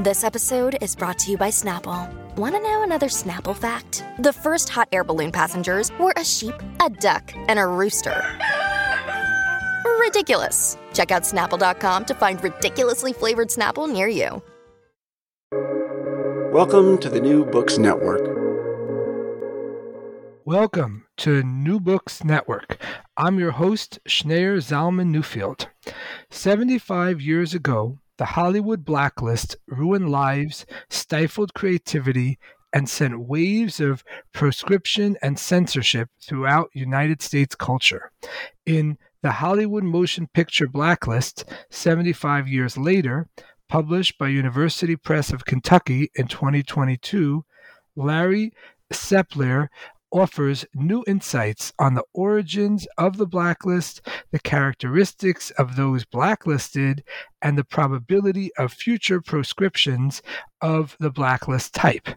This episode is brought to you by Snapple. Want to know another Snapple fact? The first hot air balloon passengers were a sheep, a duck, and a rooster. Ridiculous. Check out snapple.com to find ridiculously flavored Snapple near you. Welcome to the New Books Network. Welcome to New Books Network. I'm your host, Schneur Zalman Newfield. 75 years ago, the Hollywood blacklist ruined lives, stifled creativity, and sent waves of proscription and censorship throughout United States culture. In the Hollywood Motion Picture Blacklist, 75 years later, published by University Press of Kentucky in 2022, Larry Ceplair offers new insights on the origins of the blacklist, the characteristics of those blacklisted, and the probability of future proscriptions of the blacklist type.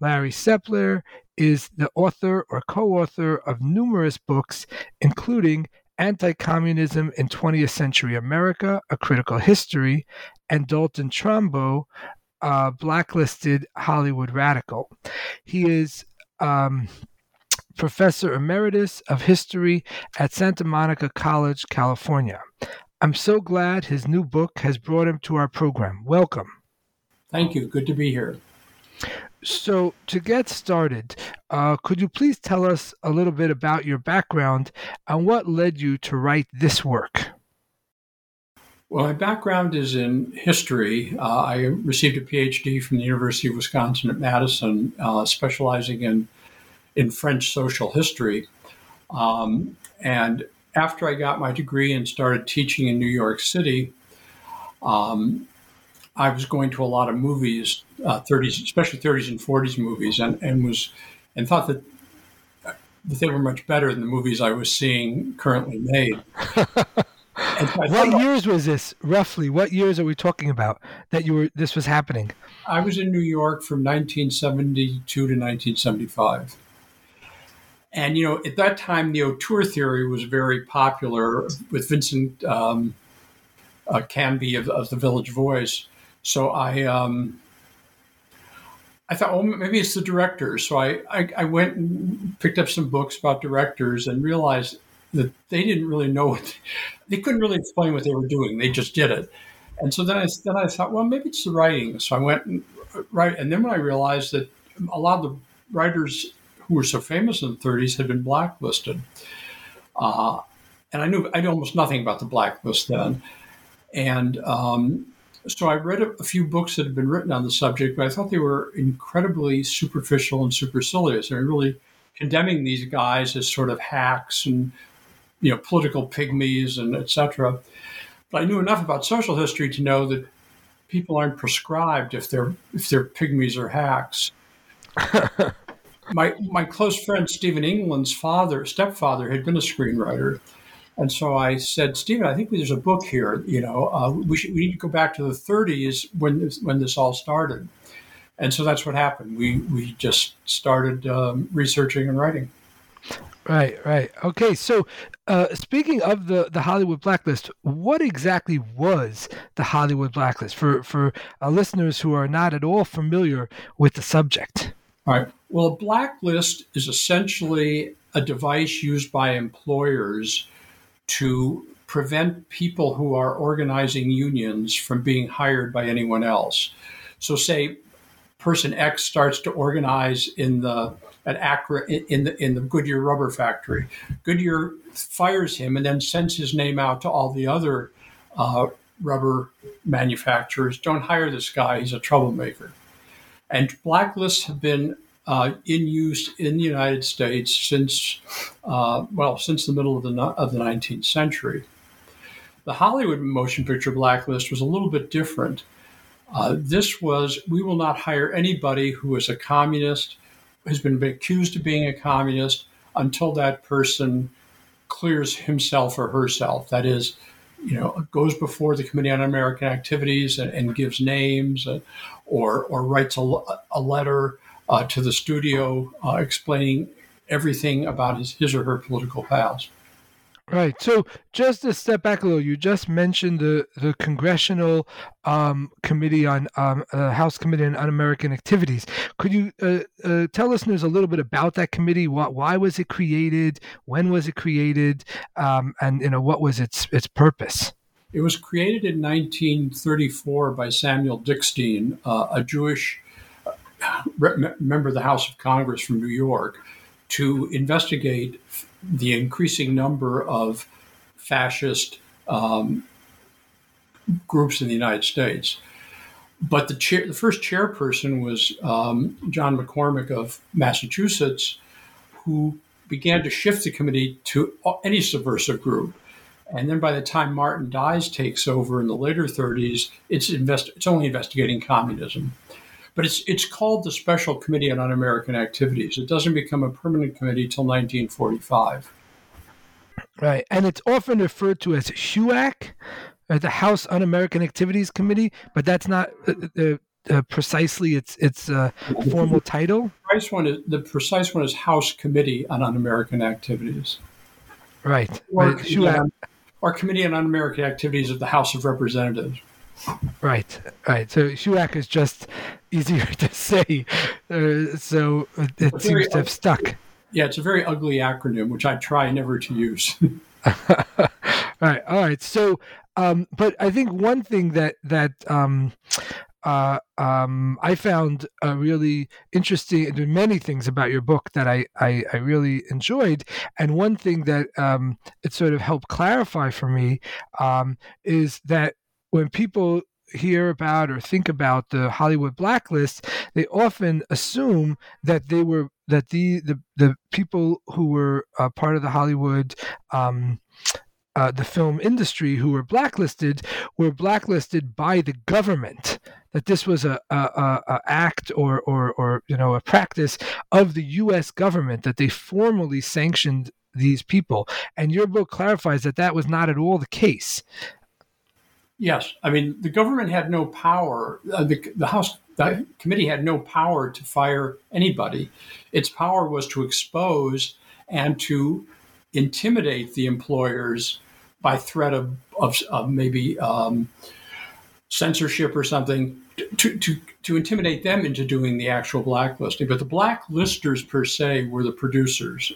Larry Ceplair is the author or co author of numerous books, including Anti Communism in 20th Century America, A Critical History, and Dalton Trumbo, a Blacklisted Hollywood Radical. He is um, Professor Emeritus of History at Santa Monica College, California. I'm so glad his new book has brought him to our program. Welcome. Thank you. Good to be here. So, to get started, uh, could you please tell us a little bit about your background and what led you to write this work? Well, my background is in history. Uh, I received a PhD from the University of Wisconsin at Madison, uh, specializing in in French social history. Um, and after I got my degree and started teaching in New York City, um, I was going to a lot of movies, uh, 30s, especially 30s and 40s movies, and, and was and thought that that they were much better than the movies I was seeing currently made. what years was this roughly? What years are we talking about that you were this was happening? I was in New York from 1972 to 1975. And you know, at that time, the auteur theory was very popular with Vincent um, uh, Canby of, of, the Village Voice. So I, um, I thought, oh, maybe it's the directors. So I, I, I, went and picked up some books about directors and realized that they didn't really know what they couldn't really explain what they were doing. They just did it. And so then I then I thought, well, maybe it's the writing. So I went and right, and then when I realized that a lot of the writers who were so famous in the 30s had been blacklisted. Uh, and I knew I knew almost nothing about the blacklist then. And um, so I read a, a, few books that had been written on the subject, but I thought they were incredibly superficial and supercilious. They were really condemning these guys as sort of hacks and you know political pygmies and etc. But I knew enough about social history to know that people aren't prescribed if they're if they're pygmies or hacks. my my close friend Steven Englund's father, stepfather, had been a screenwriter, and so I said, Stephen, I think there's a book here. You know, uh, we should we need to go back to the 30s when this, when this all started, and so that's what happened. We we just started um, researching and writing. Right, right. Okay, so uh, speaking of the, the Hollywood blacklist, what exactly was the Hollywood blacklist for for uh, listeners who are not at all familiar with the subject? All right. Well, a blacklist is essentially a device used by employers to prevent people who are organizing unions from being hired by anyone else. So, say person X starts to organize in the at Akron in the in the Goodyear rubber factory. Goodyear fires him and then sends his name out to all the other uh, rubber manufacturers. Don't hire this guy; he's a troublemaker. And blacklists have been uh, in use in the United States since uh, well since the middle of the of the 19th century. The Hollywood motion picture blacklist was a little bit different. Uh, this was we will not hire anybody who is a communist, has been accused of being a communist, until that person clears himself or herself. That is, you know, goes before the Committee on American Activities and, and gives names, or or writes a, a letter uh, to the studio uh, explaining everything about his his or her political past. Right. So just to step back a little, you just mentioned the the congressional um, committee on um, uh, House Committee on Un-American Activities. Could you uh, uh, tell listeners a little bit about that committee? What, why was it created? When was it created? Um, and you know what was its its purpose? It was created in 1934 by Samuel Dickstein, uh, a Jewish uh, member of the House of Congress from New York, to investigate the increasing number of fascist um, groups in the United States. But the, chair, the first chairperson was um, John McCormack of Massachusetts, who began to shift the committee to any subversive group. And then by the time Martin Dies takes over in the later 30s, it's, invest, it's only investigating communism. But it's it's called the Special Committee on Un-American Activities. It doesn't become a permanent committee till 1945. Right, and it's often referred to as HUAC, uh, the House Un-American Activities Committee, but that's not uh, uh, uh precisely its its uh, formal title. The precise one is the precise one is House Committee on Un-American Activities. Right, or, right. HUAC. or Committee on Un-American Activities of the House of Representatives. Right, right. So HUAC is just easier to say, uh, so it seems to have stuck. Yeah, it's a very ugly acronym, which I try never to use. all right, all right. So, um, but I think one thing that that um, uh, um, I found uh, really interesting. And there are many things about your book that I, I, I really enjoyed, and one thing that um, it sort of helped clarify for me um, is that when people hear about or think about the Hollywood blacklist, they often assume that they were that the the, the people who were uh, part of the Hollywood um, uh, the film industry who were blacklisted were blacklisted by the government. That this was a, a, a, act or, or or you know a practice of the U.S. government that they formally sanctioned these people. And your book clarifies that that was not at all the case. Yes, I mean the government had no power. Uh, the, the House the committee had no power to fire anybody. Its power was to expose and to intimidate the employers by threat of, of, of maybe um, censorship or something to, to, to intimidate them into doing the actual blacklisting. But the blacklisters per se were the producers.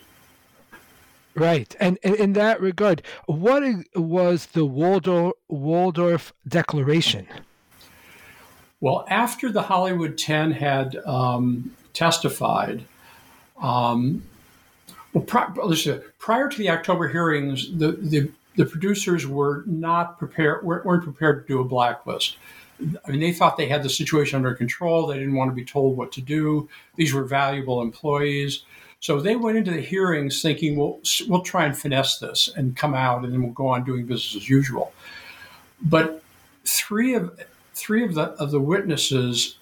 Right, and, in that regard, what was the Waldorf, Waldorf Declaration? Well, after the Hollywood Ten had um, testified, um, well, pri- prior to the October hearings, the, the, the producers were not prepared, weren't prepared to do a blacklist. I mean, they thought they had the situation under control. They didn't want to be told what to do. These were valuable employees. So they went into the hearings thinking, well, we'll try and finesse this and come out, and then we'll go on doing business as usual. But three of three of the of the witnesses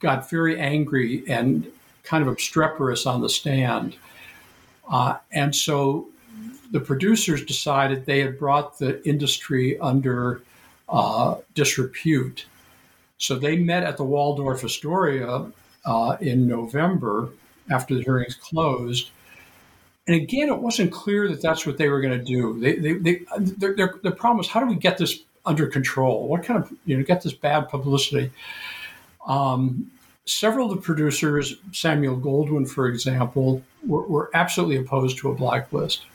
got very angry and kind of obstreperous on the stand, uh, and so the producers decided they had brought the industry under uh, disrepute. So they met at the Waldorf Astoria uh, in November after the hearings closed. And again, it wasn't clear that that's what they were going to do. They, they, they, their, their, their problem was how do we get this under control? What kind of, you know, get this bad publicity? Um, several of the producers, Samuel Goldwyn, for example, were, were absolutely opposed to a blacklist.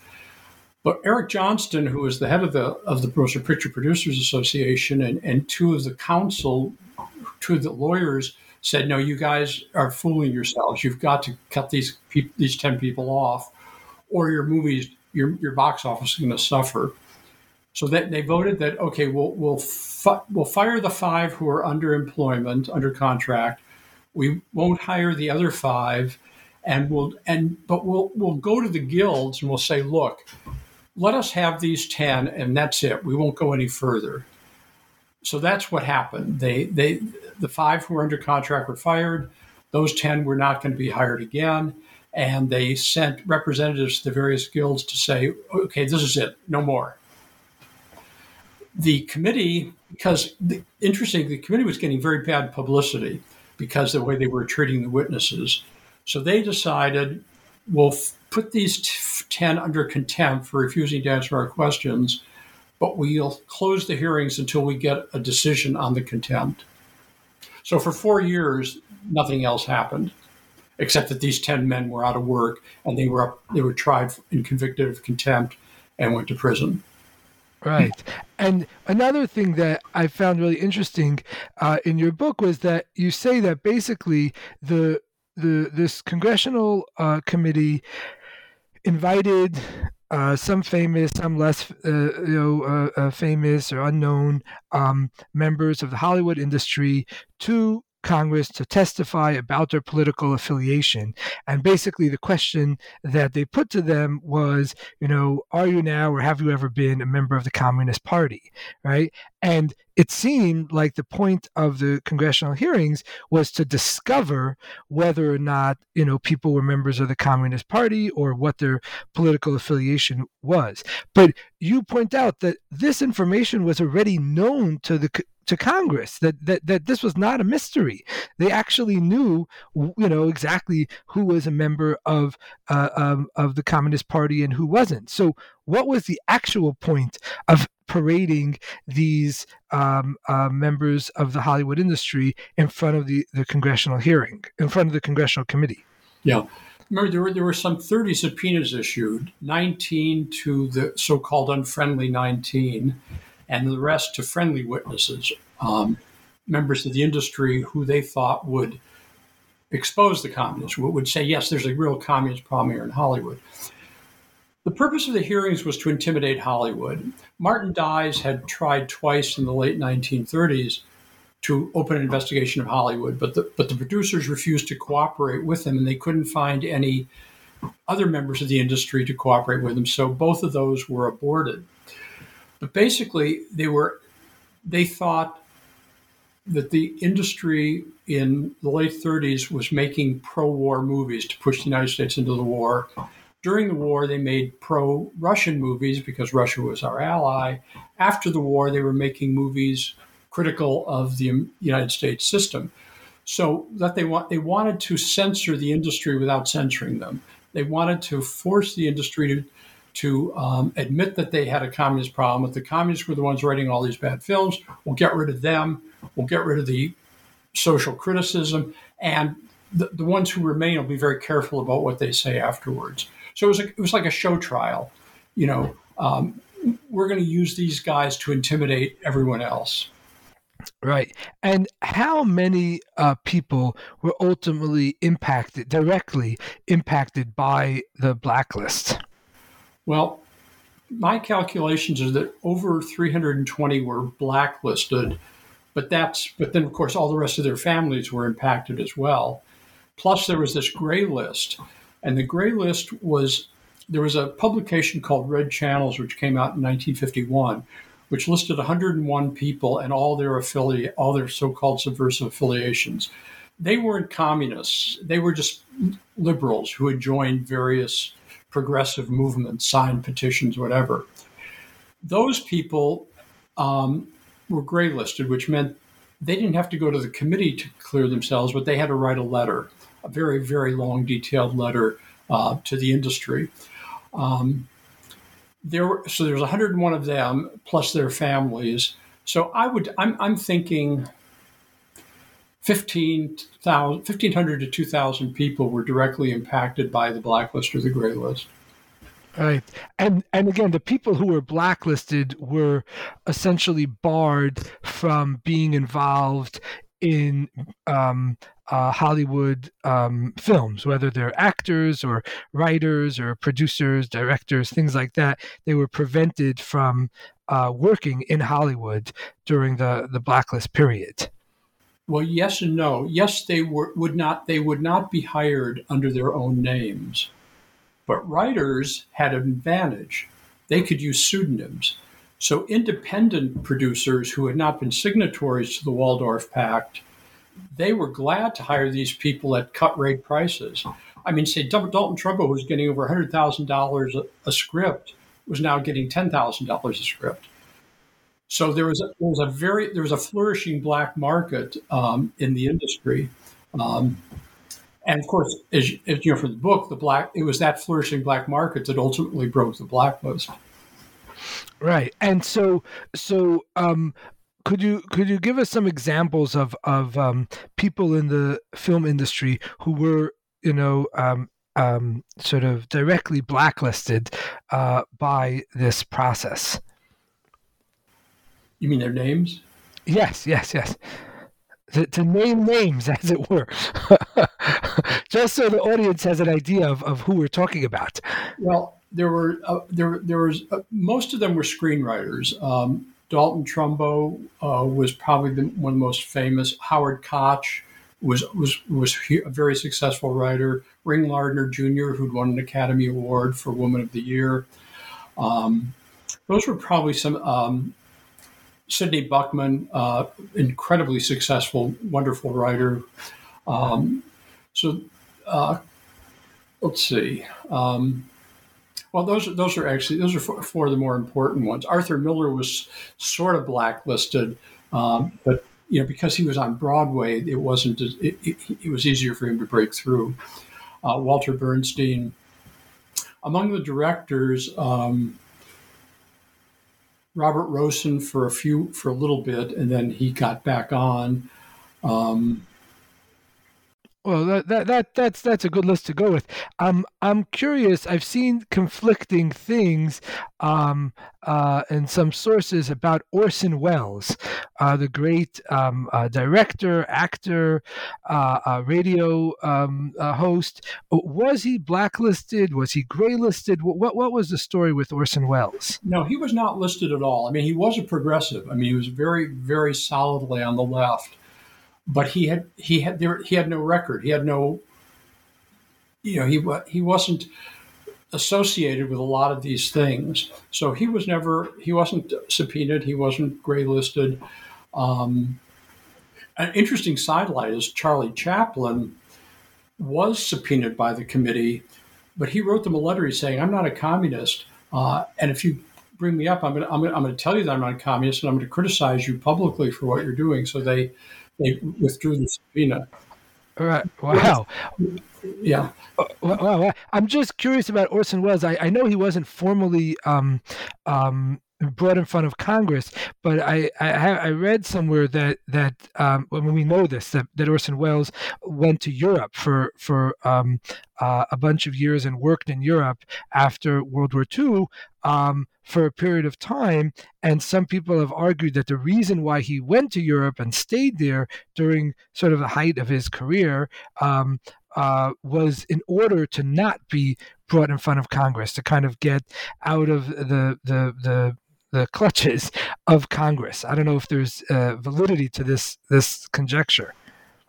But Eric Johnston, who was the head of the of the Motion Picture Producers Association, and, and two of the council, two of the lawyers said, "No, you guys are fooling yourselves. You've got to cut these pe- these ten people off, or your movies, your your box office is going to suffer." So that they voted that okay, we'll we'll fi- we'll fire the five who are under employment under contract. We won't hire the other five, and we'll and but we'll we'll go to the guilds and we'll say, look, let us have these ten, and that's it. We won't go any further. So that's what happened. They they the five who were under contract were fired. Those ten were not going to be hired again and they sent representatives to the various guilds to say, okay, this is it, no more the committee, because the, interesting, the committee was getting very bad publicity because of the way they were treating the witnesses. So they decided, we'll f- put these t- 10 under contempt for refusing to answer our questions, but we'll close the hearings until we get a decision on the contempt. So for four years, nothing else happened, except that these 10 men were out of work and they were, up, they were tried and convicted of contempt and went to prison. Right. And another thing that I found really interesting uh, in your book was that you say that basically the the this congressional uh, committee invited uh, some famous, some less, uh, you know, uh, uh, famous or unknown um, members of the Hollywood industry to Congress to testify about their political affiliation. And basically, the question that they put to them was, you know, are you now or have you ever been a member of the Communist Party? Right. And it seemed like the point of the congressional hearings was to discover whether or not you know people were members of the communist party or what their political affiliation was but you point out that this information was already known to the to Congress that, that that this was not a mystery. They actually knew, you know, exactly who was a member of uh, um, of the Communist Party and who wasn't. So, what was the actual point of parading these um, uh, members of the Hollywood industry in front of the, the congressional hearing, in front of the congressional committee. Yeah. Remember, there were, there were some 30 subpoenas issued, 19 to the so called unfriendly 19, and the rest to friendly witnesses, um, members of the industry who they thought would expose the communists, would say, yes, there's a real communist problem here in Hollywood. The purpose of the hearings was to intimidate Hollywood. Martin Dies had tried twice in the late 1930s to open an investigation of Hollywood, but the, but the producers refused to cooperate with him, and they couldn't find any other members of the industry to cooperate with him. So both of those were aborted. But basically, they were they thought that the industry in the late 30s was making pro-war movies to push the United States into the war during the war, they made pro Russian movies because Russia was our ally. After the war, they were making movies critical of the United States system. So that they want they wanted to censor the industry without censoring them. They wanted to force the industry to to um, admit that they had a communist problem. That the communists were the ones writing all these bad films. We'll get rid of them. We'll get rid of the social criticism, and the, the ones who remain will be very careful about what they say afterwards. So it was, a, it was like a show trial. You know, um, we're going to use these guys to intimidate everyone else. Right. And how many uh, people were ultimately impacted, directly impacted by the blacklist? Well, my calculations are that over 320 were blacklisted, but that's, but then of course all the rest of their families were impacted as well. Plus, there was this gray list. And the gray list was there was a publication called Red Channels, which came out in 1951, which listed 101 people and all their affiliate, all their so-called subversive affiliations. They weren't communists; they were just liberals who had joined various progressive movement, signed petitions, whatever. Those people um, were gray listed, which meant they didn't have to go to the committee to clear themselves, but they had to write a letter a very, very long, detailed letter uh, to the industry. Um, there were, so there's 101 of them plus their families. So I would, I'm, I'm thinking 15,000, 1,500 to 2,000 people were directly impacted by the blacklist or the gray list. Right, and and again, the people who were blacklisted were essentially barred from being involved in um, uh, Hollywood um, films, whether they're actors or writers or producers, directors, things like that. They were prevented from uh, working in Hollywood during the the blacklist period. Well, yes and no. Yes, they were, would not. They would not be hired under their own names, but writers had an advantage. They could use pseudonyms. So, independent producers who had not been signatories to the Waldorf Pact, they were glad to hire these people at cut rate prices. I mean, say Dalton Trumbo, was getting over $100,000 a script, was now getting $10,000 a script. So there was a, there was a very there was a flourishing black market um, in the industry, um, and of course, as, as, you know from the book, the black it was that flourishing black market that ultimately broke the blacklist. Right, and so so um, could you could you give us some examples of of um, people in the film industry who were you know um, um, sort of directly blacklisted uh, by this process? You mean their names? Yes, yes, yes. To, to name names, as it were, just so the audience has an idea of, of who we're talking about. Well, there were uh, there there was uh, most of them were screenwriters. Um, Dalton Trumbo uh, was probably the, one of the most famous. Howard Koch was was was a very successful writer. Ring Lardner Jr., who'd won an Academy Award for Woman of the Year. Um, those were probably some. Um, Sidney Buchman, uh, incredibly successful, wonderful writer. Um, so uh, let's see. Um, well, those those are actually those are four, four, of the more important ones. Arthur Miller was sort of blacklisted, um, but you know because he was on Broadway, it wasn't it, it, it was easier for him to break through. Uh, Walter Bernstein, among the directors. Um, Robert Rossen for a few for a little bit, and then he got back on. Um, well, that, that that that's that's a good list to go with. I'm I'm curious. I've seen conflicting things um, uh, in some sources about Orson Welles, uh, the great um, uh, director, actor, uh, uh, radio um, uh, host. Was he blacklisted? Was he graylisted? What, what what was the story with Orson Welles? No, he was not listed at all. I mean, he was a progressive. I mean, he was very very solidly on the left but he had he had there he had no record. He had no you know he he wasn't associated with a lot of these things. So he was never he wasn't subpoenaed. He wasn't gray listed. Um, an interesting sidelight is Charlie Chaplin was subpoenaed by the committee, but he wrote them a letter saying, "I'm not a communist, uh, and if you bring me up, I'm going to tell you that I'm not a communist, and I'm going to criticize you publicly for what you're doing." So they they withdrew the subpoena. All right. Wow. Yeah. Wow. I'm just curious about Orson Welles. I, I know he wasn't formally um, um, brought in front of Congress, but I, I, I read somewhere that that um, when we know this that, that Orson Welles went to Europe for for um, uh, a bunch of years and worked in Europe after World War II um, for a period of time. And some people have argued that the reason why he went to Europe and stayed there during sort of the height of his career um, uh, was in order to not be brought in front of Congress to kind of get out of the the the the clutches of Congress. I don't know if there's uh, validity to this this conjecture.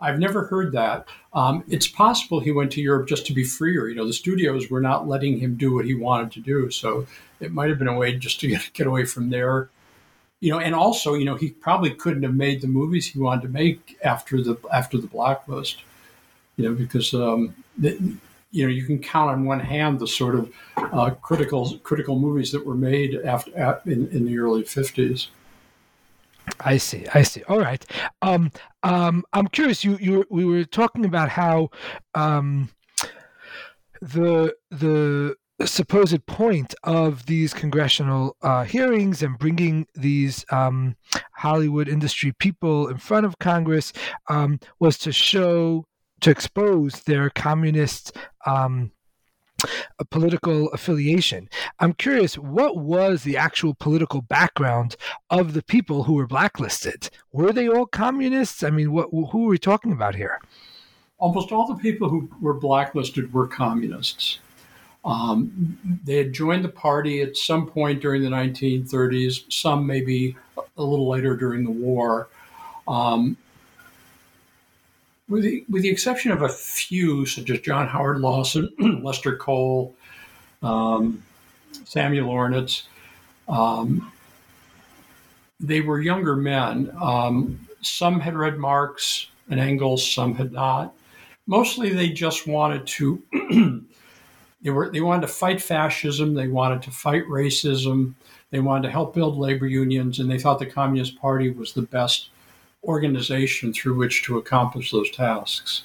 I've never heard that. Um, it's possible he went to Europe just to be freer. You know, the studios were not letting him do what he wanted to do, so it might have been a way just to get, get away from there. You know, and also, you know, he probably couldn't have made the movies he wanted to make after the after the blacklist. You know, because um, you know you can count on one hand the sort of uh, critical critical movies that were made after in, in the early fifties. I see. I see. All right. Um, um, I'm curious. You, you, we were talking about how um, the the supposed point of these congressional uh, hearings and bringing these um, Hollywood industry people in front of Congress um, was to show to expose their communist um, political affiliation. I'm curious, what was the actual political background of the people who were blacklisted? Were they all communists? I mean, what, who are we talking about here? Almost all the people who were blacklisted were communists. Um, they had joined the party at some point during the 1930s, some maybe a little later during the war. Um, with the, with the exception of a few, such as John Howard Lawson, Lester Cole, um, Samuel Ornitz, um, they were younger men. Um, some had read Marx and Engels, some had not. Mostly, they just wanted to. they were they wanted to fight fascism. They wanted to fight racism. They wanted to help build labor unions, and they thought the Communist Party was the best organization through which to accomplish those tasks.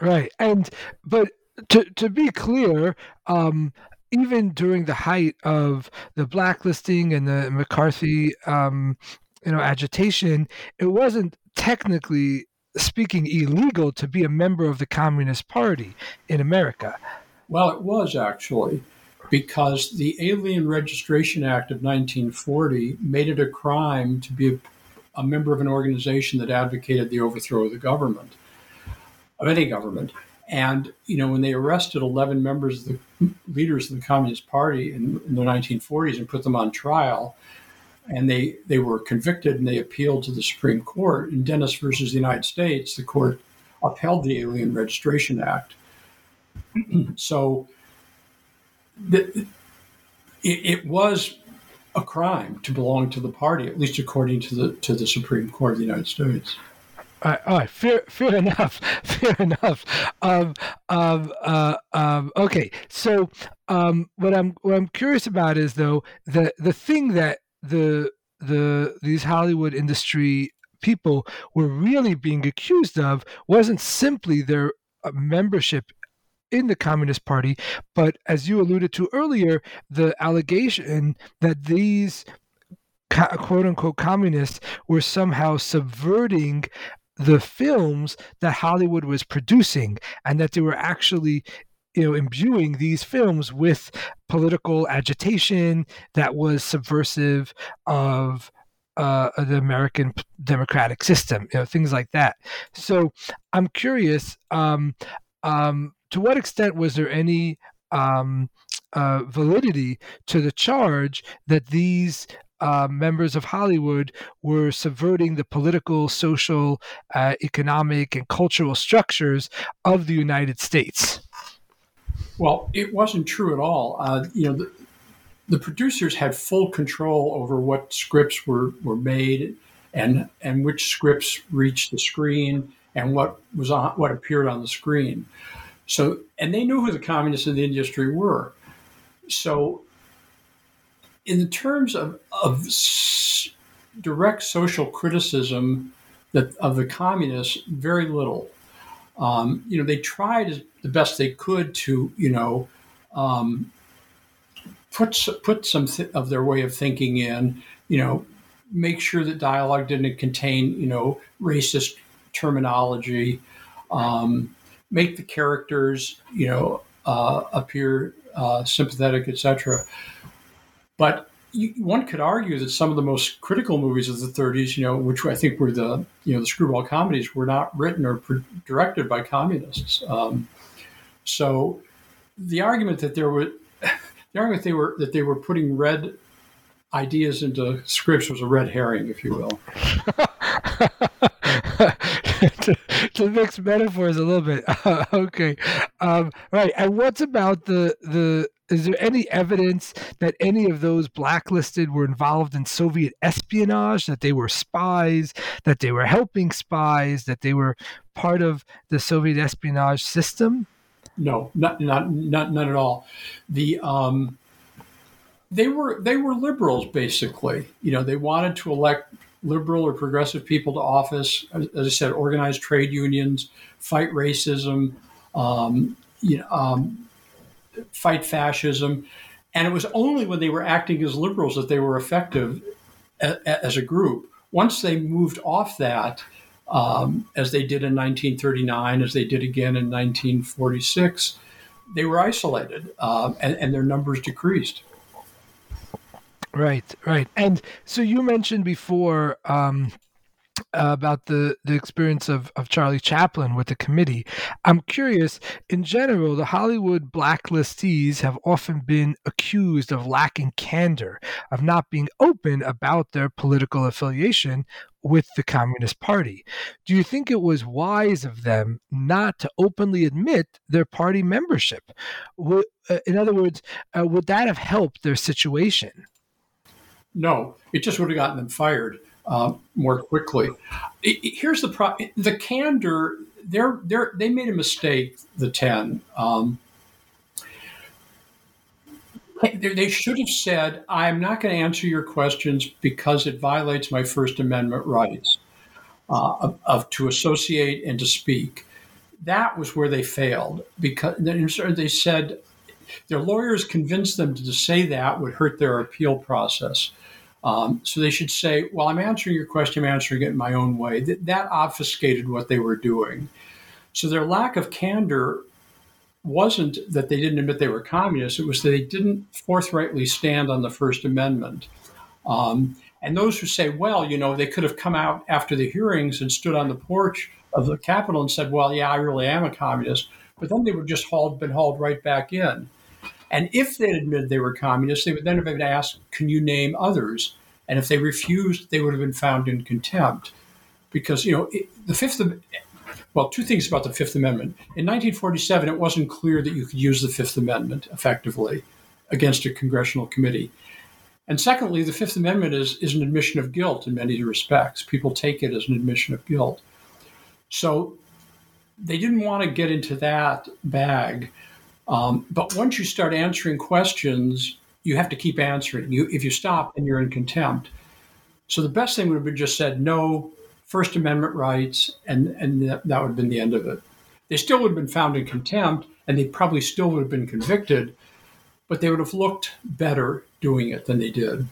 Right, and but to to be clear, um, even during the height of the blacklisting and the McCarthy, um, you know, agitation, it wasn't technically speaking illegal to be a member of the Communist Party in America. Well, it was actually because the Alien Registration Act of 1940 made it a crime to be a member of an organization that advocated the overthrow of the government, of any government. And you know, when they arrested 11 members, of the leaders of the Communist Party in, in the 1940s, and put them on trial, and they they were convicted and they appealed to the Supreme Court. In Dennis versus the United States, the court upheld the Alien Registration Act. so the, it, it was a crime to belong to the party, at least according to the to the Supreme Court of the United States. All right, all right, fair, fair enough, fair enough. Um, um, uh, um, okay, so um, what I'm what I'm curious about is though the the thing that the the these Hollywood industry people were really being accused of wasn't simply their uh, membership in the Communist Party. But as you alluded to earlier, the allegation that these quote unquote communists were somehow subverting the films that Hollywood was producing and that they were actually you know imbuing these films with political agitation that was subversive of uh, the American democratic system, you know, things like that. So I'm curious, um, um, to what extent was there any um, uh, validity to the charge that these uh, members of Hollywood were subverting the political, social, uh, economic, and cultural structures of the United States? Well, it wasn't true at all. Uh, you know, the, the, producers had full control over what scripts were, were made and and which scripts reached the screen and what was on what appeared on the screen. So, and they knew who the communists in the industry were. So, in the terms of, of s- direct social criticism that of the communists, very little. Um, you know, they tried the best they could to, you know, um, put put some th- of their way of thinking in. You know, make sure that dialogue didn't contain, you know, racist terminology. Um, make the characters, you know, uh, appear uh, sympathetic, etc. But you, one could argue that some of the most critical movies of the 30s, you know, which I think were the you know the screwball comedies, were not written or directed by communists. Um, so the argument that there were the argument they were that they were putting red ideas into scripts was a red herring, if you will. to, to, mix metaphors a little bit. Uh, okay, um, right. And what's about the the? Is there any evidence that any of those blacklisted were involved in Soviet espionage? That they were spies? That they were helping spies? That they were part of the Soviet espionage system? No, not not not none at all. The um, they were they were liberals basically. You know, they wanted to elect liberal or progressive people to office. As, I said, organize trade unions, fight racism, um, you know, um, fight fascism. And it was only when they were acting as liberals that they were effective a, a, as a group. Once they moved off that, um, as they did in 1939, as they did again in 1946, they were isolated um, and, and their numbers decreased. Right, right. And so you mentioned before um, about the, the experience of, of Charlie Chaplin with the committee. I'm curious, in general, the Hollywood blacklistees have often been accused of lacking candor, of not being open about their political affiliation with the Communist Party. Do you think it was wise of them not to openly admit their party membership? Uh, in other words, uh, would that have helped their situation? No, it just would have gotten them fired uh, more quickly. Here's the pro- the candor. They're, they're, they made a mistake. The ten. Um, they should have said, "I'm not going to answer your questions because it violates my First Amendment rights uh, of, of, to associate and to speak." That was where they failed because they said their lawyers convinced them to say that would hurt their appeal process. Um, so they should say, well, I'm answering your question, I'm answering it in my own way. That, that obfuscated what they were doing. So their lack of candor wasn't that they didn't admit they were communists, it was that they didn't forthrightly stand on the First Amendment. Um, and those who say, well, you know, they could have come out after the hearings and stood on the porch of the Capitol and said, well, yeah, I really am a communist, but then they would just hauled, been hauled right back in. And if they admitted they were communists, they would then have been asked, Can you name others? And if they refused, they would have been found in contempt. Because, you know, it, the Fifth, Amendment, well, two things about the Fifth Amendment. In 1947, it wasn't clear that you could use the Fifth Amendment effectively against a congressional committee. And secondly, the Fifth Amendment is, is an admission of guilt in many respects. People take it as an admission of guilt. So they didn't want to get into that bag. Um, but once you start answering questions, you have to keep answering. You, if you stop, then you're in contempt. So the best thing would have been just said no First Amendment rights, and and that, would have been the end of it. They still would have been found in contempt, and they probably still would have been convicted, but they would have looked better doing it than they did.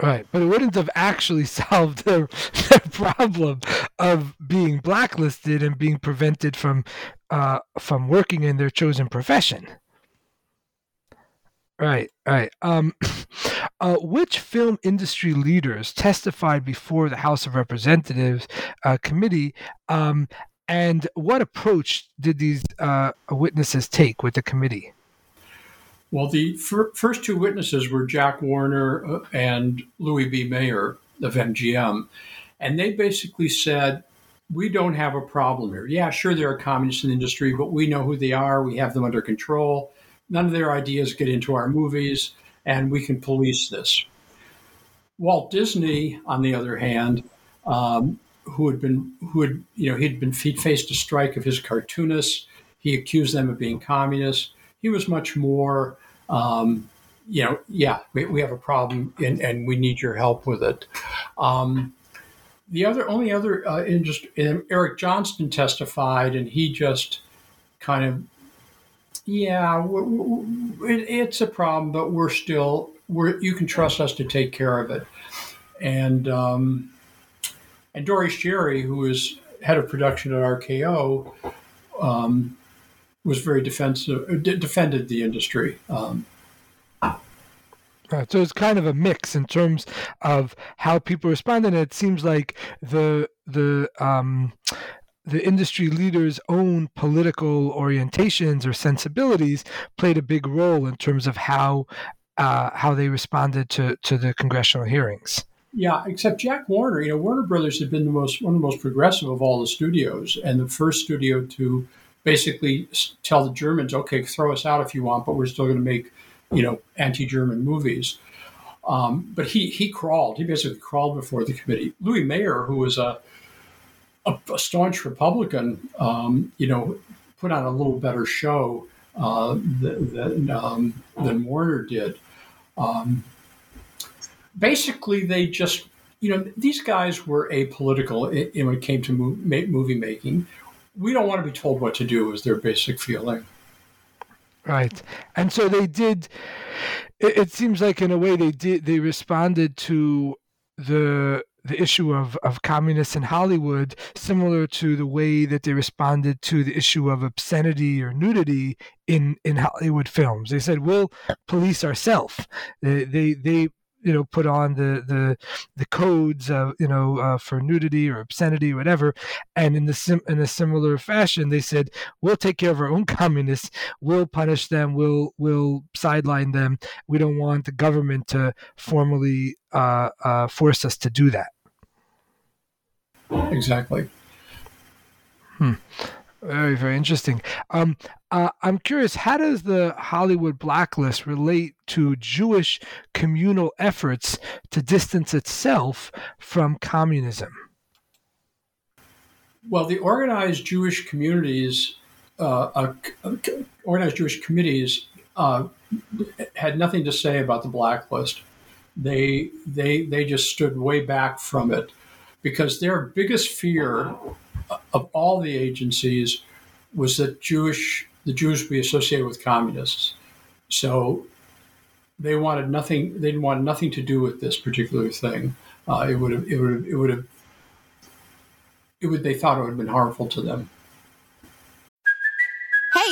Right, but it wouldn't have actually solved their, their problem of being blacklisted and being prevented from uh, from working in their chosen profession. Right, right. Um, uh, which film industry leaders testified before the House of Representatives uh, committee, um, and what approach did these uh, witnesses take with the committee? Well, the fir- first two witnesses were Jack Warner uh, and Louis B. Mayer of MGM. And they basically said, we don't have a problem here. Yeah, sure, there are communists in the industry, but we know who they are. We have them under control. None of their ideas get into our movies, and we can police this. Walt Disney, on the other hand, um, who had been who had you know he'd been faced a strike of his cartoonists. He accused them of being communists. He was much more, um, you know, yeah, we, we, have a problem and, and we need your help with it. Um, the other, only other, uh, just in Eric Johnston testified, and he just kind of, yeah, it, it's a problem, but we're still, we're, you can trust us to take care of it. And um, and Dore Schary, who is head of production at RKO, um, was very defensive, d- defended the industry. Um, Right, so it's kind of a mix in terms of how people respond, and it seems like the the um, the industry leaders' own political orientations or sensibilities played a big role in terms of how uh, how they responded to to the congressional hearings. Yeah, except Jack Warner. You know, Warner Brothers had been the most one of the most progressive of all the studios, and the first studio to basically tell the Germans, okay, throw us out if you want, but we're still going to make, you know, anti-German movies. Um, but he he crawled. He basically crawled before the committee. Louis Mayer, who was a a, a staunch Republican, um, you know, put on a little better show uh, than um, than Warner did. Um, basically, they just you know these guys were apolitical when it came to movie making we don't want to be told what to do is their basic feeling right and so they did it, it, seems like in a way they did they responded to the the issue of, of communists in Hollywood, similar to the way that they responded to the issue of obscenity or nudity in, in Hollywood films. They said, "We'll police ourselves." They, they they you know put on the the the codes of you know uh, for nudity or obscenity or whatever. And in the sim in a similar fashion they said we'll take care of our own communists. We'll punish them. We'll we'll sideline them. We don't want the government to formally uh, uh, force us to do that. Exactly. Hmm. Very, very interesting. Um, uh, I'm curious, how does the Hollywood blacklist relate to Jewish communal efforts to distance itself from communism? Well, the organized Jewish communities, uh, uh, organized Jewish committees, uh, had nothing to say about the blacklist. They they they just stood way back from it because their biggest fear of all the agencies was that Jewish the Jews be associated with communists. So they wanted nothing. They didn't want nothing to do with this particular thing. Uh, it would have. It would have. It would have. It would. They thought it would have been harmful to them.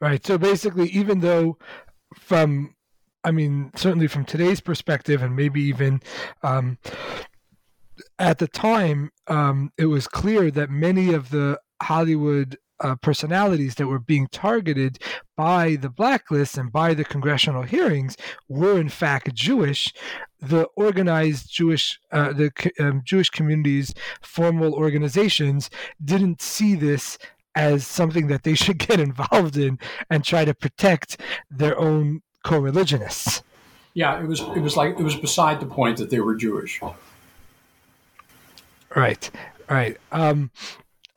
Right. So basically, even though from, I mean, certainly from today's perspective, and maybe even um, at the time, um, it was clear that many of the Hollywood uh, personalities that were being targeted by the blacklist and by the congressional hearings were in fact Jewish. The organized Jewish, uh, the um, Jewish communities, formal organizations didn't see this as something that they should get involved in and try to protect their own co-religionists. Yeah, it was it was like it was beside the point that they were Jewish. Right, right. Um,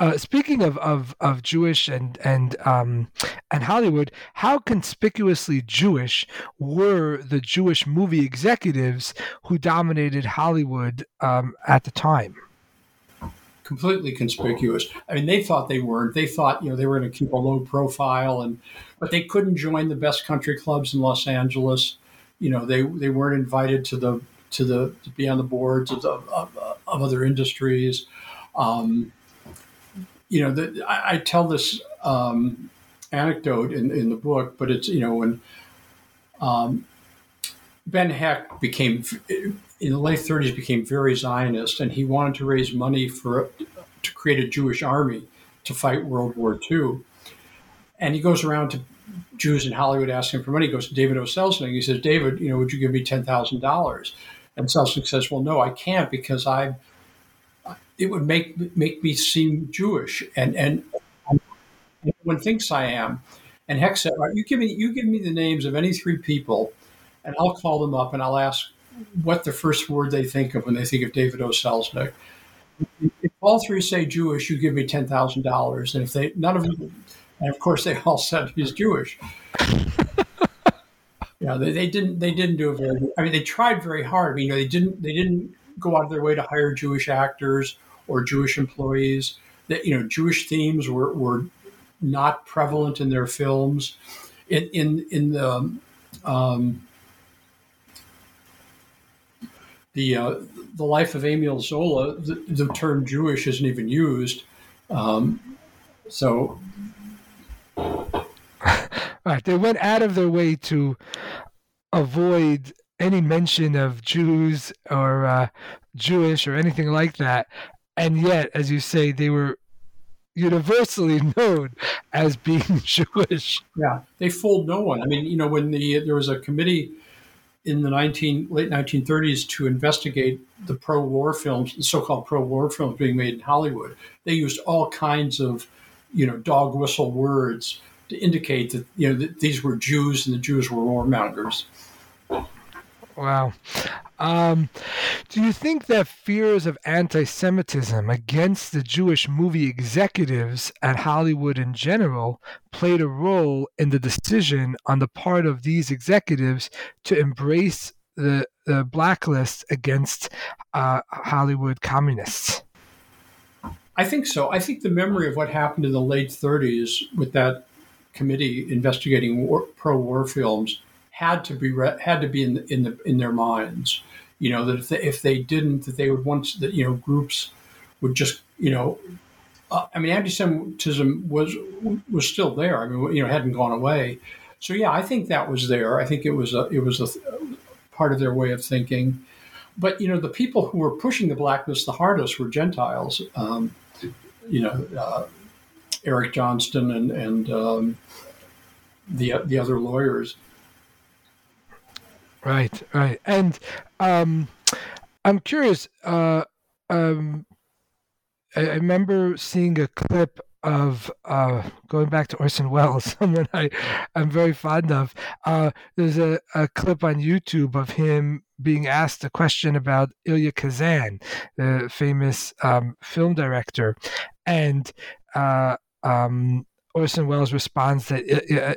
uh, speaking of, of, of Jewish and and um, and Hollywood, how conspicuously Jewish were the Jewish movie executives who dominated Hollywood um, at the time? Completely conspicuous. I mean, they thought they weren't. They thought, you know, they were going to keep a low profile, and but they couldn't join the best country clubs in Los Angeles. You know, they they weren't invited to the to the to be on the boards of, of, of other industries. Um, you know, the, I, I, tell this um, anecdote in, in the book, but it's you know when um, Ben Hecht became in the late 30s became very Zionist, and he wanted to raise money for to create a Jewish army to fight World War II. And he goes around to Jews in Hollywood asking for money. He goes to David O. Selznick. He says, "David, you know, would you give me ten thousand dollars?" And Selznick says, "Well, no, I can't because I it would make make me seem Jewish, and and one thinks I am." And Hecht said, right, "You give me you give me the names of any three people, and I'll call them up and I'll ask what the first word they think of when they think of David O. Selznick. If all three say Jewish, you give me ten thousand dollars, and if they none of them, and of course they all said he's Jewish. yeah, they, they didn't they didn't do a very. I mean, they tried very hard. I mean, you know, they didn't they didn't go out of their way to hire Jewish actors or Jewish employees. That you know, Jewish themes were were not prevalent in their films. In in in the um, the uh, the life of Emile Zola, the, the, term Jewish isn't even used. Um, so, right, they went out of their way to avoid any mention of Jews or uh, Jewish or anything like that. and yet, as you say, they were universally known as being Jewish. Yeah, they fooled no one. I mean, you know, when the there was a committee in the 19 late 1930s to investigate the pro-war films, the so-called pro-war films being made in Hollywood, they used all kinds of, you know, dog whistle words to indicate that you know that these were Jews and the Jews were warmongers. Wow. Um, do you think that fears of anti Semitism against the Jewish movie executives at Hollywood in general played a role in the decision on the part of these executives to embrace the, the blacklist against uh, Hollywood communists? I think so. I think the memory of what happened in the late 30s with that committee investigating pro war films had to be re- had to be in the, in the in their minds. You know that if they, if they didn't, that they would want that you know groups would just you know. Uh, I mean, anti-Semitism was was still there. I mean, you know, hadn't gone away. So yeah, I think that was there. I think it was a it was a part of their way of thinking. But you know, the people who were pushing the blacklist the hardest were Gentiles. Um, you know, uh, Eric Johnston and and um, the the other lawyers. Right, right. And um, I'm curious. Uh, um, I, I, remember seeing a clip of uh, going back to Orson Welles, someone I I'm very fond of. Uh, there's a, a clip on YouTube of him being asked a question about Elia Kazan, the famous um, film director, and uh, um, Orson Welles responds that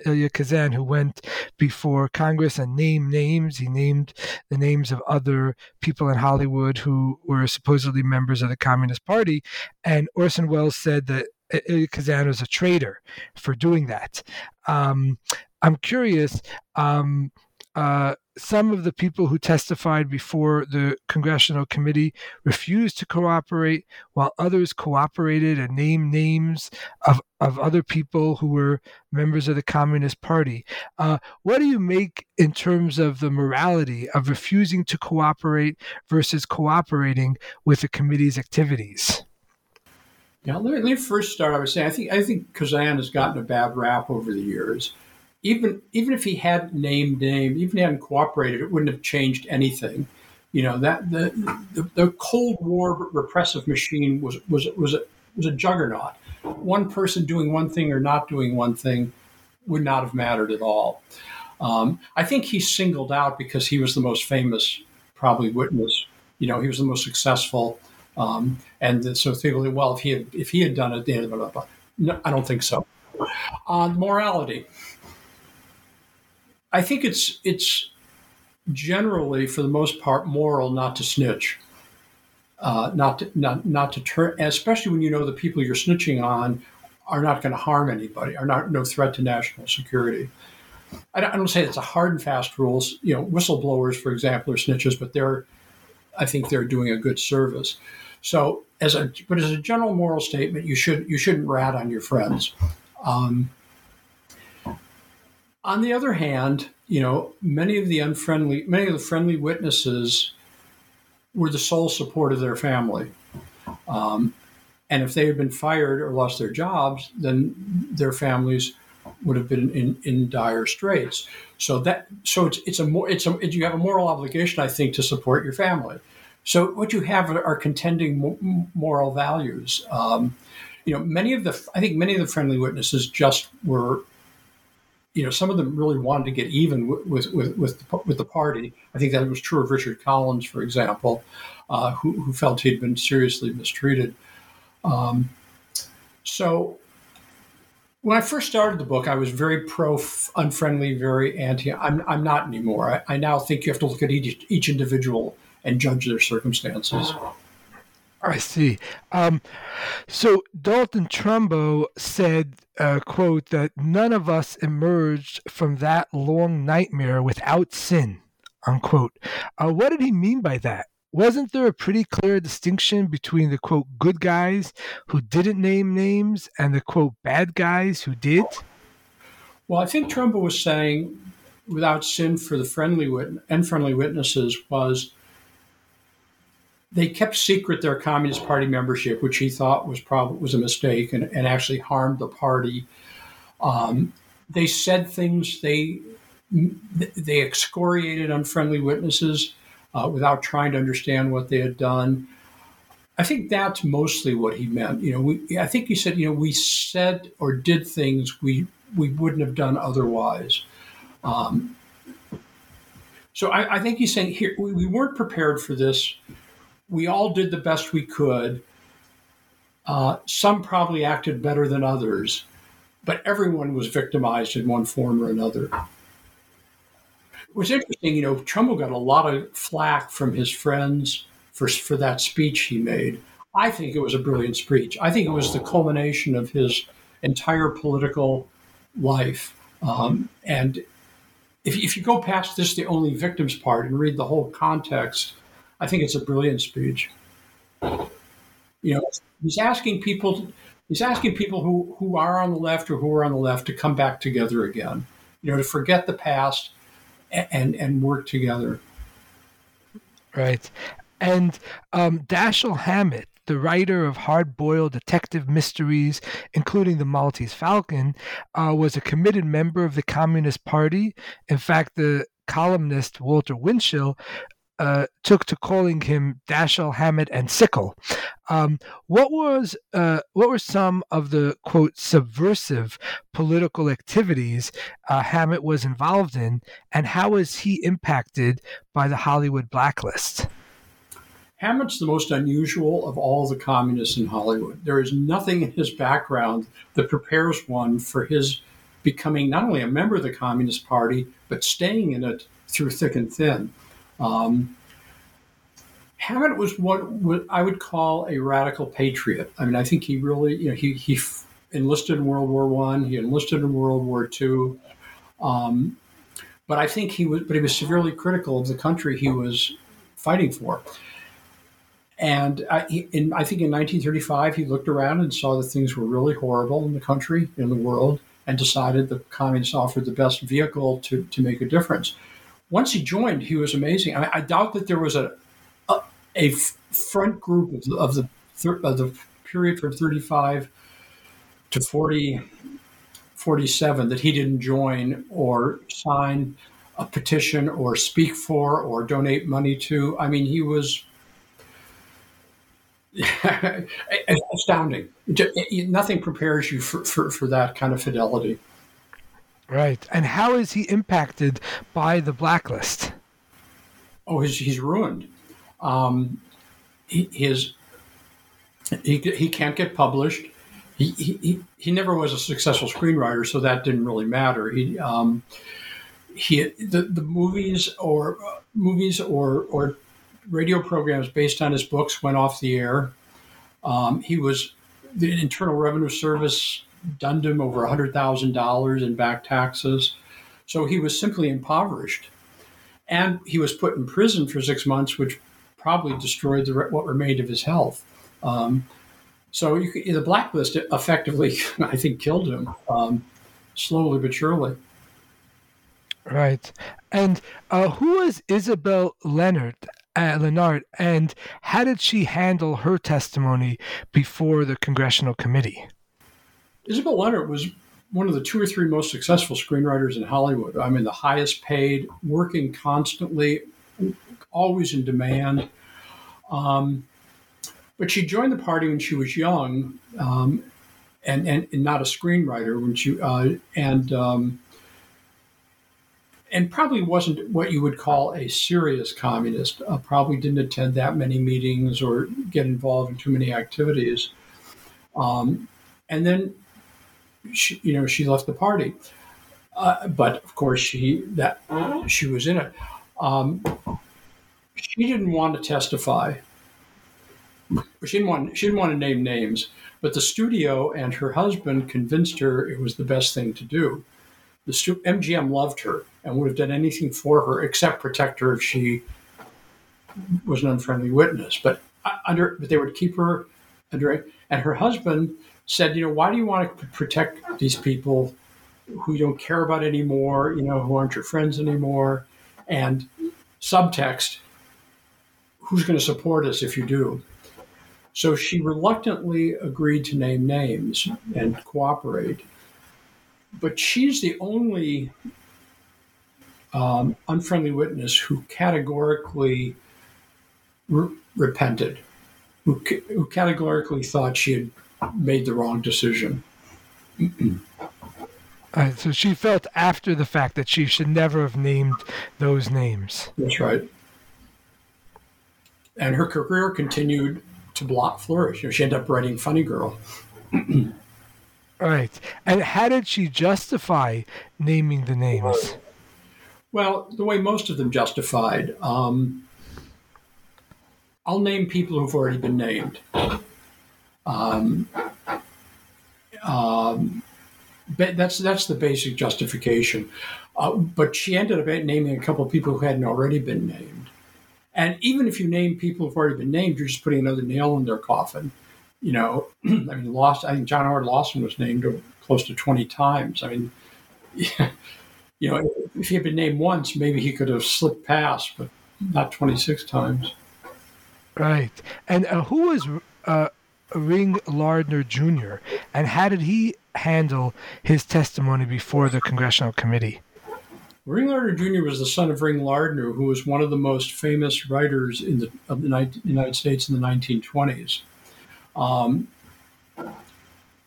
Elia Kazan, who went before Congress and named names, he named the names of other people in Hollywood who were supposedly members of the Communist Party. And Orson Welles said that Elia Kazan was a traitor for doing that. Um, I'm curious. Um, uh, some of the people who testified before the congressional committee refused to cooperate, while others cooperated and named names of, of other people who were members of the Communist Party. Uh, what do you make in terms of the morality of refusing to cooperate versus cooperating with the committee's activities? Yeah, let me, let me first start. Was saying I think I think Kazan has gotten a bad rap over the years even even if he hadn't named name, even if he hadn't cooperated, it wouldn't have changed anything. You know that the the, the Cold War repressive machine was was was a, was a juggernaut. One person doing one thing or not doing one thing would not have mattered at all. Um, I think he's singled out because he was the most famous, probably witness. You know, he was the most successful, um, and so people well, if he had if he had done it, blah, blah, blah. no, I don't think so. On morality, I think it's it's generally, for the most part, moral not to snitch, uh, not to, not not to turn, especially when you know the people you're snitching on are not going to harm anybody, are not no threat to national security. I don't, I don't say it's a hard and fast rules. You know, whistleblowers, for example, are snitches, but they're, I think they're doing a good service. So, as a but as a general moral statement, you should you shouldn't rat on your friends. Um, on the other hand, you know, many of the unfriendly, many of the friendly witnesses were the sole support of their family. Um, and if they had been fired or lost their jobs, then their families would have been in, in dire straits. So that so it's it's a more it's a you have a moral obligation, I think, to support your family. So what you have are contending moral values. Um, you know, many of the I think many of the friendly witnesses just were you know, some of them really wanted to get even with with with the, with the party. I think that was true of Richard Collins, for example, uh, who, who felt he'd been seriously mistreated. Um, so when I first started the book, I was very pro unfriendly, very anti. I'm, I'm not anymore. I, I, now think you have to look at each, each individual and judge their circumstances. I see. Um, so Dalton Trumbo said, uh, "quote that none of us emerged from that long nightmare without sin." Unquote. Uh, what did he mean by that? Wasn't there a pretty clear distinction between the quote good guys who didn't name names and the quote bad guys who did? Well, I think Trumbo was saying, without sin for the friendly wit- and friendly witnesses was they kept secret their Communist Party membership, which he thought was probably was a mistake and, and actually harmed the party. Um, they said things they they excoriated unfriendly witnesses uh, without trying to understand what they had done. I think that's mostly what he meant. You know, we, I think he said, you know, we said or did things we we wouldn't have done otherwise. Um, so I, I, think he's saying here we, we, weren't prepared for this. We all did the best we could. Uh, some probably acted better than others, but everyone was victimized in one form or another. It was interesting, you know, Trumbo got a lot of flack from his friends for, for that speech he made. I think it was a brilliant speech. I think it was the culmination of his entire political life. Um, and if, if you go past this, the only victims part, and read the whole context, I think it's a brilliant speech. You know, he's asking people, he's asking people who, who are on the left or who are on the left to come back together again. You know, to forget the past and and work together. Right. And um, Dashiell Hammett, the writer of hard boiled detective mysteries, including The Maltese Falcon, uh, was a committed member of the Communist Party. In fact, the columnist Walter Winchell uh, took to calling him Dashiell Hammett and Sickle. Um, what was uh, what were some of the quote subversive political activities uh, Hammett was involved in, and how was he impacted by the Hollywood blacklist? Hammett's the most unusual of all the communists in Hollywood. There is nothing in his background that prepares one for his becoming not only a member of the Communist Party, but staying in it through thick and thin. Um, Hammett was what, I would call a radical patriot. I mean, I think he really, you know, he, he enlisted in World War One, he enlisted in World War Two, um, but I think he was, but he was severely critical of the country he was fighting for. And I, in, I think in 1935, he looked around and saw that things were really horrible in the country, in the world, and decided the communists offered the best vehicle to, to make a difference once he joined, he was amazing. I, I doubt that there was a a, a front group of the of the, of the period from 35 to 40, 47 that he didn't join or sign a petition or speak for or donate money to. I mean, he was astounding. Nothing prepares you for, for, for that kind of fidelity. Right. And how is he impacted by the blacklist? Oh, he's, he's ruined. Um, he, his he, he can't get published. He, he, he never was a successful screenwriter, so that didn't really matter. He, um, he the, the movies or uh, movies or, or radio programs based on his books went off the air. Um, he was the Internal Revenue Service dunned him over $100,000 in back taxes. So he was simply impoverished. And he was put in prison for six months, which probably destroyed the, what remained of his health. Um, so the blacklist effectively, I think, killed him um, slowly but surely. Right. And uh, who was Isobel Lennart? Uh, Lennart, and how did she handle her testimony before the congressional committee? Isobel Lennart was one of the two or three most successful screenwriters in Hollywood. I mean, the highest paid, working constantly, always in demand. Um, but she joined the party when she was young, um, and, and, and not a screenwriter when she uh, and um, and probably wasn't what you would call a serious communist. Uh, probably didn't attend that many meetings or get involved in too many activities. Um, and then she, you know, she left the party. Uh, but of course, she that she was in it. Um, she didn't want to testify. She didn't want. She didn't want to name names. But the studio and her husband convinced her it was the best thing to do. The stu- MGM loved her and would have done anything for her except protect her if she was an unfriendly witness. But uh, under, but they would keep her under. And her husband said, you know, why do you want to protect these people who you don't care about anymore, you know, who aren't your friends anymore? And subtext, who's going to support us if you do? So she reluctantly agreed to name names and cooperate. But she's the only um, unfriendly witness who categorically re- repented, who, who categorically thought she had made the wrong decision. Uh, so she felt after the fact that she should never have named those names. That's right. And her career continued to block flourish. You know, she ended up writing Funny Girl. right. And how did she justify naming the names? Well, the way most of them justified. Um, I'll name people who've already been named. Um, um, that's that's the basic justification. Uh, but she ended up naming a couple of people who hadn't already been named. And even if you name people who've already been named, you're just putting another nail in their coffin. You know, I mean, Lost. I think John Howard Lawson was named close to twenty times. I mean, yeah, you know, if he had been named once, maybe he could have slipped past, but not twenty six times. Right. And uh, who was uh, Ring Lardner Jr. and how did he handle his testimony before the congressional committee? Ring Lardner Jr. was the son of Ring Lardner, who was one of the most famous writers in the, of the United States in the 1920s. Um,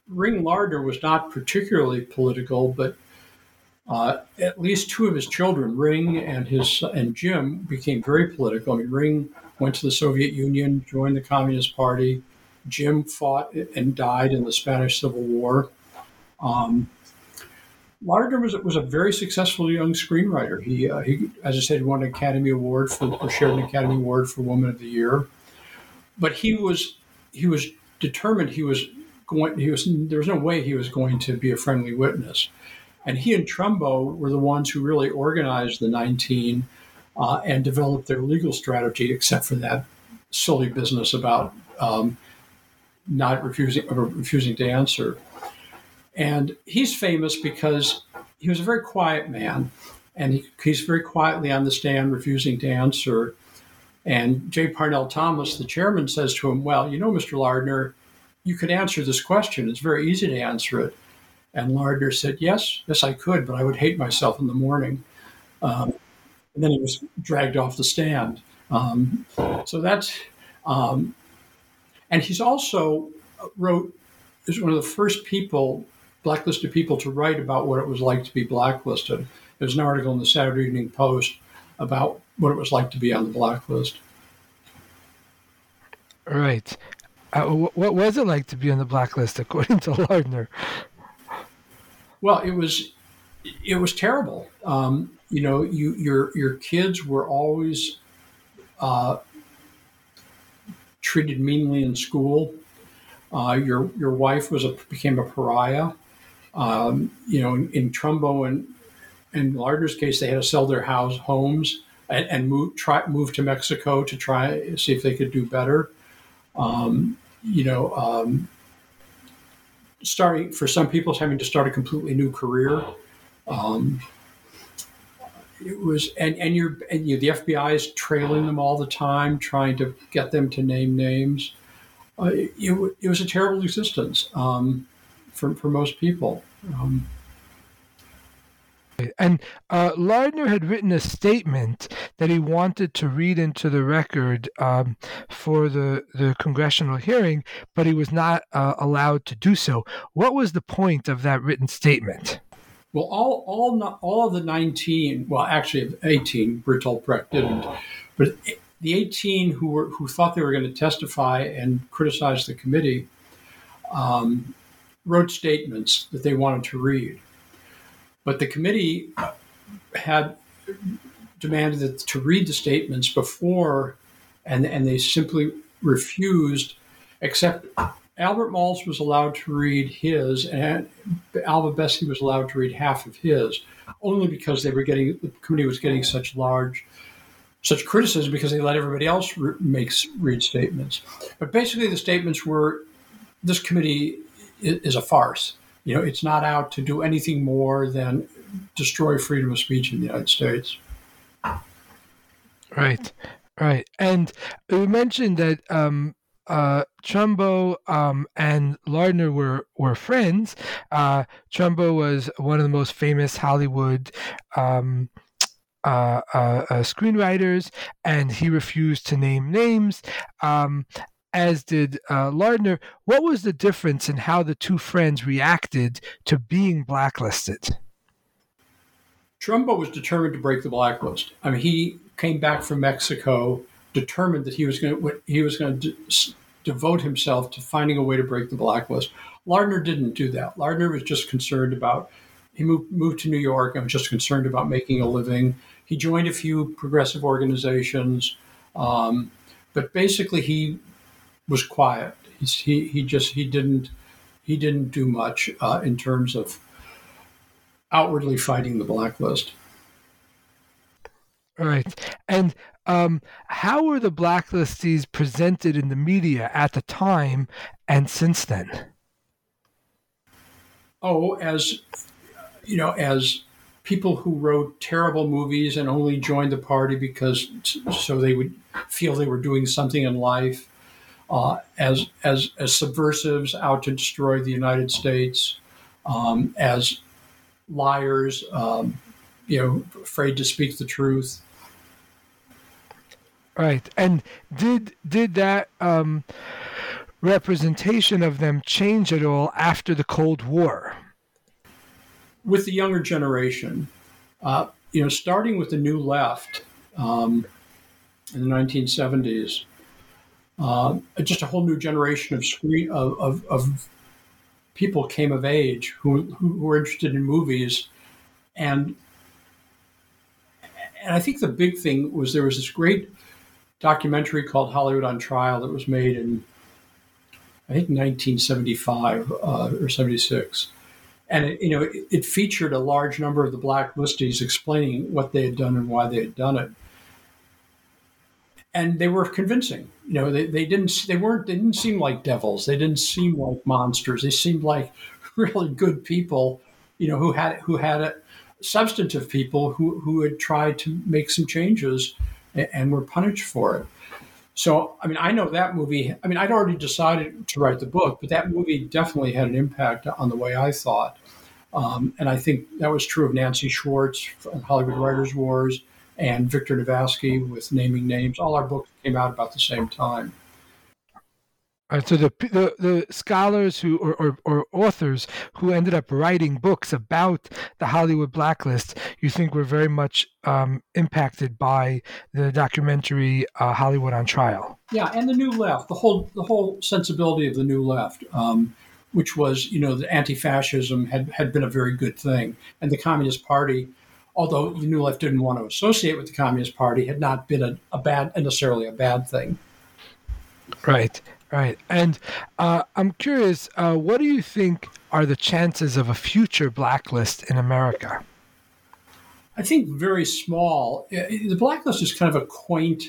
Ring Lardner was not particularly political, but uh, at least two of his children, Ring and his and Jim, became very political. I mean, Ring went to the Soviet Union, joined the Communist Party. Jim fought and died in the Spanish Civil War. Um, was was a very successful young screenwriter. He, uh, he as I said, won an Academy Award for or shared an Academy Award for Woman of the Year. But he was he was determined. He was going. He was there was no way he was going to be a friendly witness. And he and Trumbo were the ones who really organized the 19 uh, and developed their legal strategy, except for that silly business about um, not refusing refusing to answer. And he's famous because he was a very quiet man, and he, he's very quietly on the stand refusing to answer. And J. Parnell Thomas, the chairman, says to him, "Well, you know, Mr. Lardner, you could answer this question. It's very easy to answer it." And Lardner said, "Yes, yes, I could, but I would hate myself in the morning." Um, and then he was dragged off the stand. Um, so that's um, and he's also wrote, is one of the first people, blacklisted people, to write about what it was like to be blacklisted. There's an article in the Saturday Evening Post about what it was like to be on the blacklist. Right. Uh, what was it like to be on the blacklist, according to Lardner? Well, it was it was terrible. Um, you know, you your your kids were always uh, treated meanly in school. Uh, your your wife was a became a pariah. Um, you know, in, in Trumbo and in Lardner's case, they had to sell their house homes and, and move try move to Mexico to try see if they could do better. Um, you know, um, starting for some people, having to start a completely new career. Um, it was and and you're and you, the FBI is trailing them all the time, trying to get them to name names. Uh, it, it, was a terrible existence um, for for most people. Um, and uh, Lardner had written a statement that he wanted to read into the record um, for the, the congressional hearing, but he was not uh, allowed to do so. What was the point of that written statement? Well, all all all of the nineteen, well, actually eighteen, Bertolt Brecht didn't, but the eighteen who were who thought they were going to testify and criticize the committee um, wrote statements that they wanted to read, but the committee had demanded that, to read the statements before, and and they simply refused, except Albert Maltz was allowed to read his, and Alvah Bessie was allowed to read half of his, only because they were getting the committee was getting such large, such criticism because they let everybody else re- make read statements. But basically, the statements were, this committee is, is a farce. You know, it's not out to do anything more than destroy freedom of speech in the United States. Right. Right, and you mentioned that um, uh, Trumbo um, and Lardner were were friends. Uh, Trumbo was one of the most famous Hollywood. Um, uh, uh, uh, screenwriters, and he refused to name names, um, as did uh, Lardner. What was the difference in how the two friends reacted to being blacklisted? Trumbo was determined to break the blacklist. I mean, he came back from Mexico determined that he was going to he was going to de- devote himself to finding a way to break the blacklist. Lardner didn't do that. Lardner was just concerned about he moved moved to New York and was just concerned about making a living. He joined a few progressive organizations, um, but basically he was quiet. He's, he he just he didn't he didn't do much uh, in terms of outwardly fighting the blacklist. All right. And um, how were the blacklistees presented in the media at the time and since then? Oh, as you know, as people who wrote terrible movies and only joined the party because so they would feel they were doing something in life, uh, as as as subversives out to destroy the United States, um, as liars, um, you know, afraid to speak the truth. Right. And did did that um, representation of them change at all after the Cold War? With the younger generation, uh, you know, starting with the New Left um, in the 1970s, uh, just a whole new generation of screen of, of, of people came of age who, who were interested in movies, and and I think the big thing was there was this great documentary called Hollywood on Trial that was made in, I think, 1975 uh, or 76. And it, you know, it, it, featured a large number of the black blacklistees explaining what they had done and why they had done it. And they were convincing. You know, they, they didn't they weren't they didn't seem like devils. They didn't seem like monsters. They seemed like really good people. You know, who had who had a, substantive people who who had tried to make some changes and we were punished for it. So, I mean, I know that movie. I mean, I'd already decided to write the book, but that movie definitely had an impact on the way I thought. Um, and I think that was true of Nancy Schwartz Hollywood Writers Wars and Victor Navasky with Naming Names. All our books came out about the same time. Right, so the, the the scholars who or, or, or, authors who ended up writing books about the Hollywood blacklist, you think were very much um, impacted by the documentary uh, Hollywood on Trial? Yeah, and the New Left, the whole the whole sensibility of the New Left, um, which was you know the anti-fascism had had been a very good thing, and the Communist Party, although the New Left didn't want to associate with the Communist Party, had not been a, a bad necessarily a bad thing. Right. Right. And uh, I'm curious, uh, what do you think are the chances of a future blacklist in America? I think very small. Uh, the blacklist is kind of a quaint,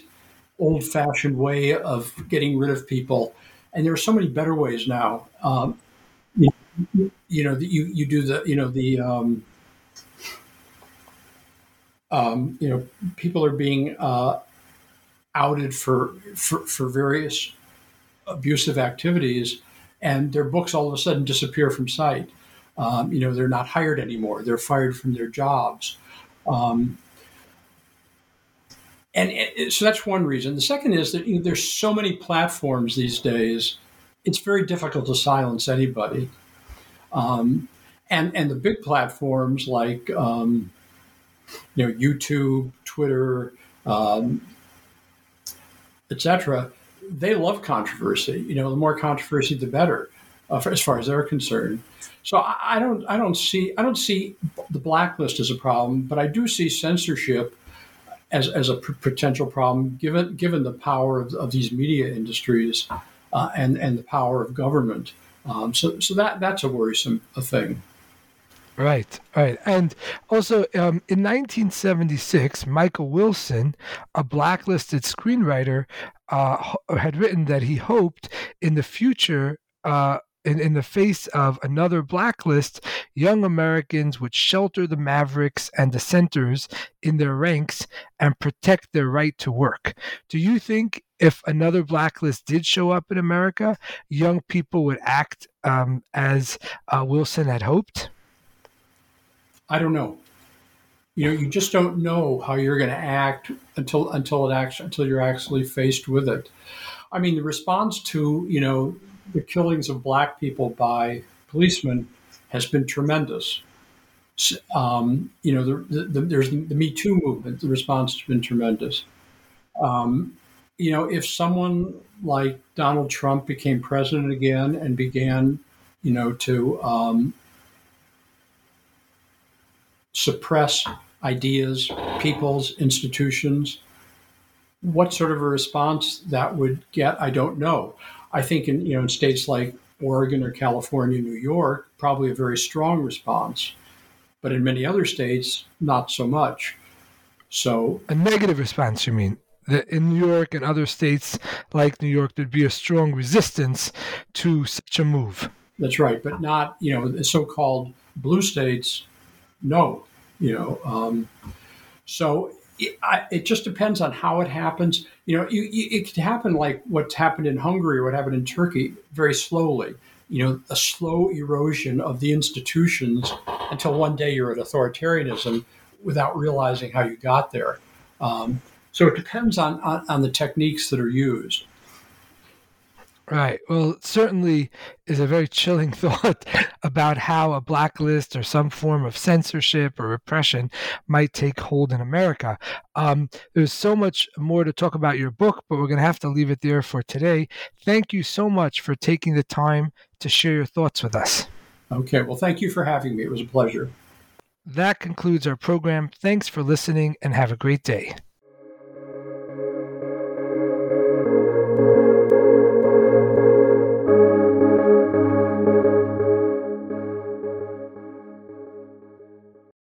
old fashioned way of getting rid of people. And there are so many better ways now. Um, you, know, you, you do the, you know, the, um, um, you know, people are being uh, outed for, for, for various abusive activities, and their books all of a sudden disappear from sight. Um, you know, they're not hired anymore; they're fired from their jobs. Um, and so that's one reason. The second is that you know, there's so many platforms these days; it's very difficult to silence anybody. Um, and and the big platforms like um, you know YouTube, Twitter, um, etc they love controversy. You know, the more controversy, the better, uh, for, as far as they're concerned. So I, I, don't, I don't see, I don't see the blacklist as a problem, but I do see censorship as, as a p- potential problem, given given the power of, of these media industries uh, and and the power of government. Um, so, so that that's a worrisome a thing. Right, right. And also um, in 1976, Michael Wilson, a blacklisted screenwriter, uh, had written that he hoped in the future uh, in, in the face of another blacklist, young Americans would shelter the mavericks and dissenters in their ranks and protect their right to work. Do you think if another blacklist did show up in America, young people would act um, as uh, Wilson had hoped? I don't know. You know, you just don't know how you're going to act until until it actually until you're actually faced with it. I mean, the response to you know the killings of black people by policemen has been tremendous. Um, you know, the, the, there's the Me Too movement. The response has been tremendous. Um, you know, if someone like Donald Trump became president again and began, you know, to um, suppress ideas, people's institutions, what sort of a response that would get, I don't know. I think in you know in states like Oregon or California, New York, probably a very strong response, but in many other states, not so much. So a negative response, you mean? That in New York and other states like New York, there'd be a strong resistance to such a move. That's right, but not you know the so-called blue states. No, you know. Um, so it, I, it, just depends on how it happens. You know, you, you, it could happen like what's happened in Hungary or what happened in Turkey very slowly. You know, a slow erosion of the institutions until one day you're at authoritarianism without realizing how you got there. Um, so it depends on, on, on the techniques that are used. Right. Well, it certainly is a very chilling thought about how a blacklist or some form of censorship or repression might take hold in America. Um, there's so much more to talk about your book, but we're going to have to leave it there for today. Thank you so much for taking the time to share your thoughts with us. Okay. Well, thank you for having me. It was a pleasure. That concludes our program. Thanks for listening and have a great day.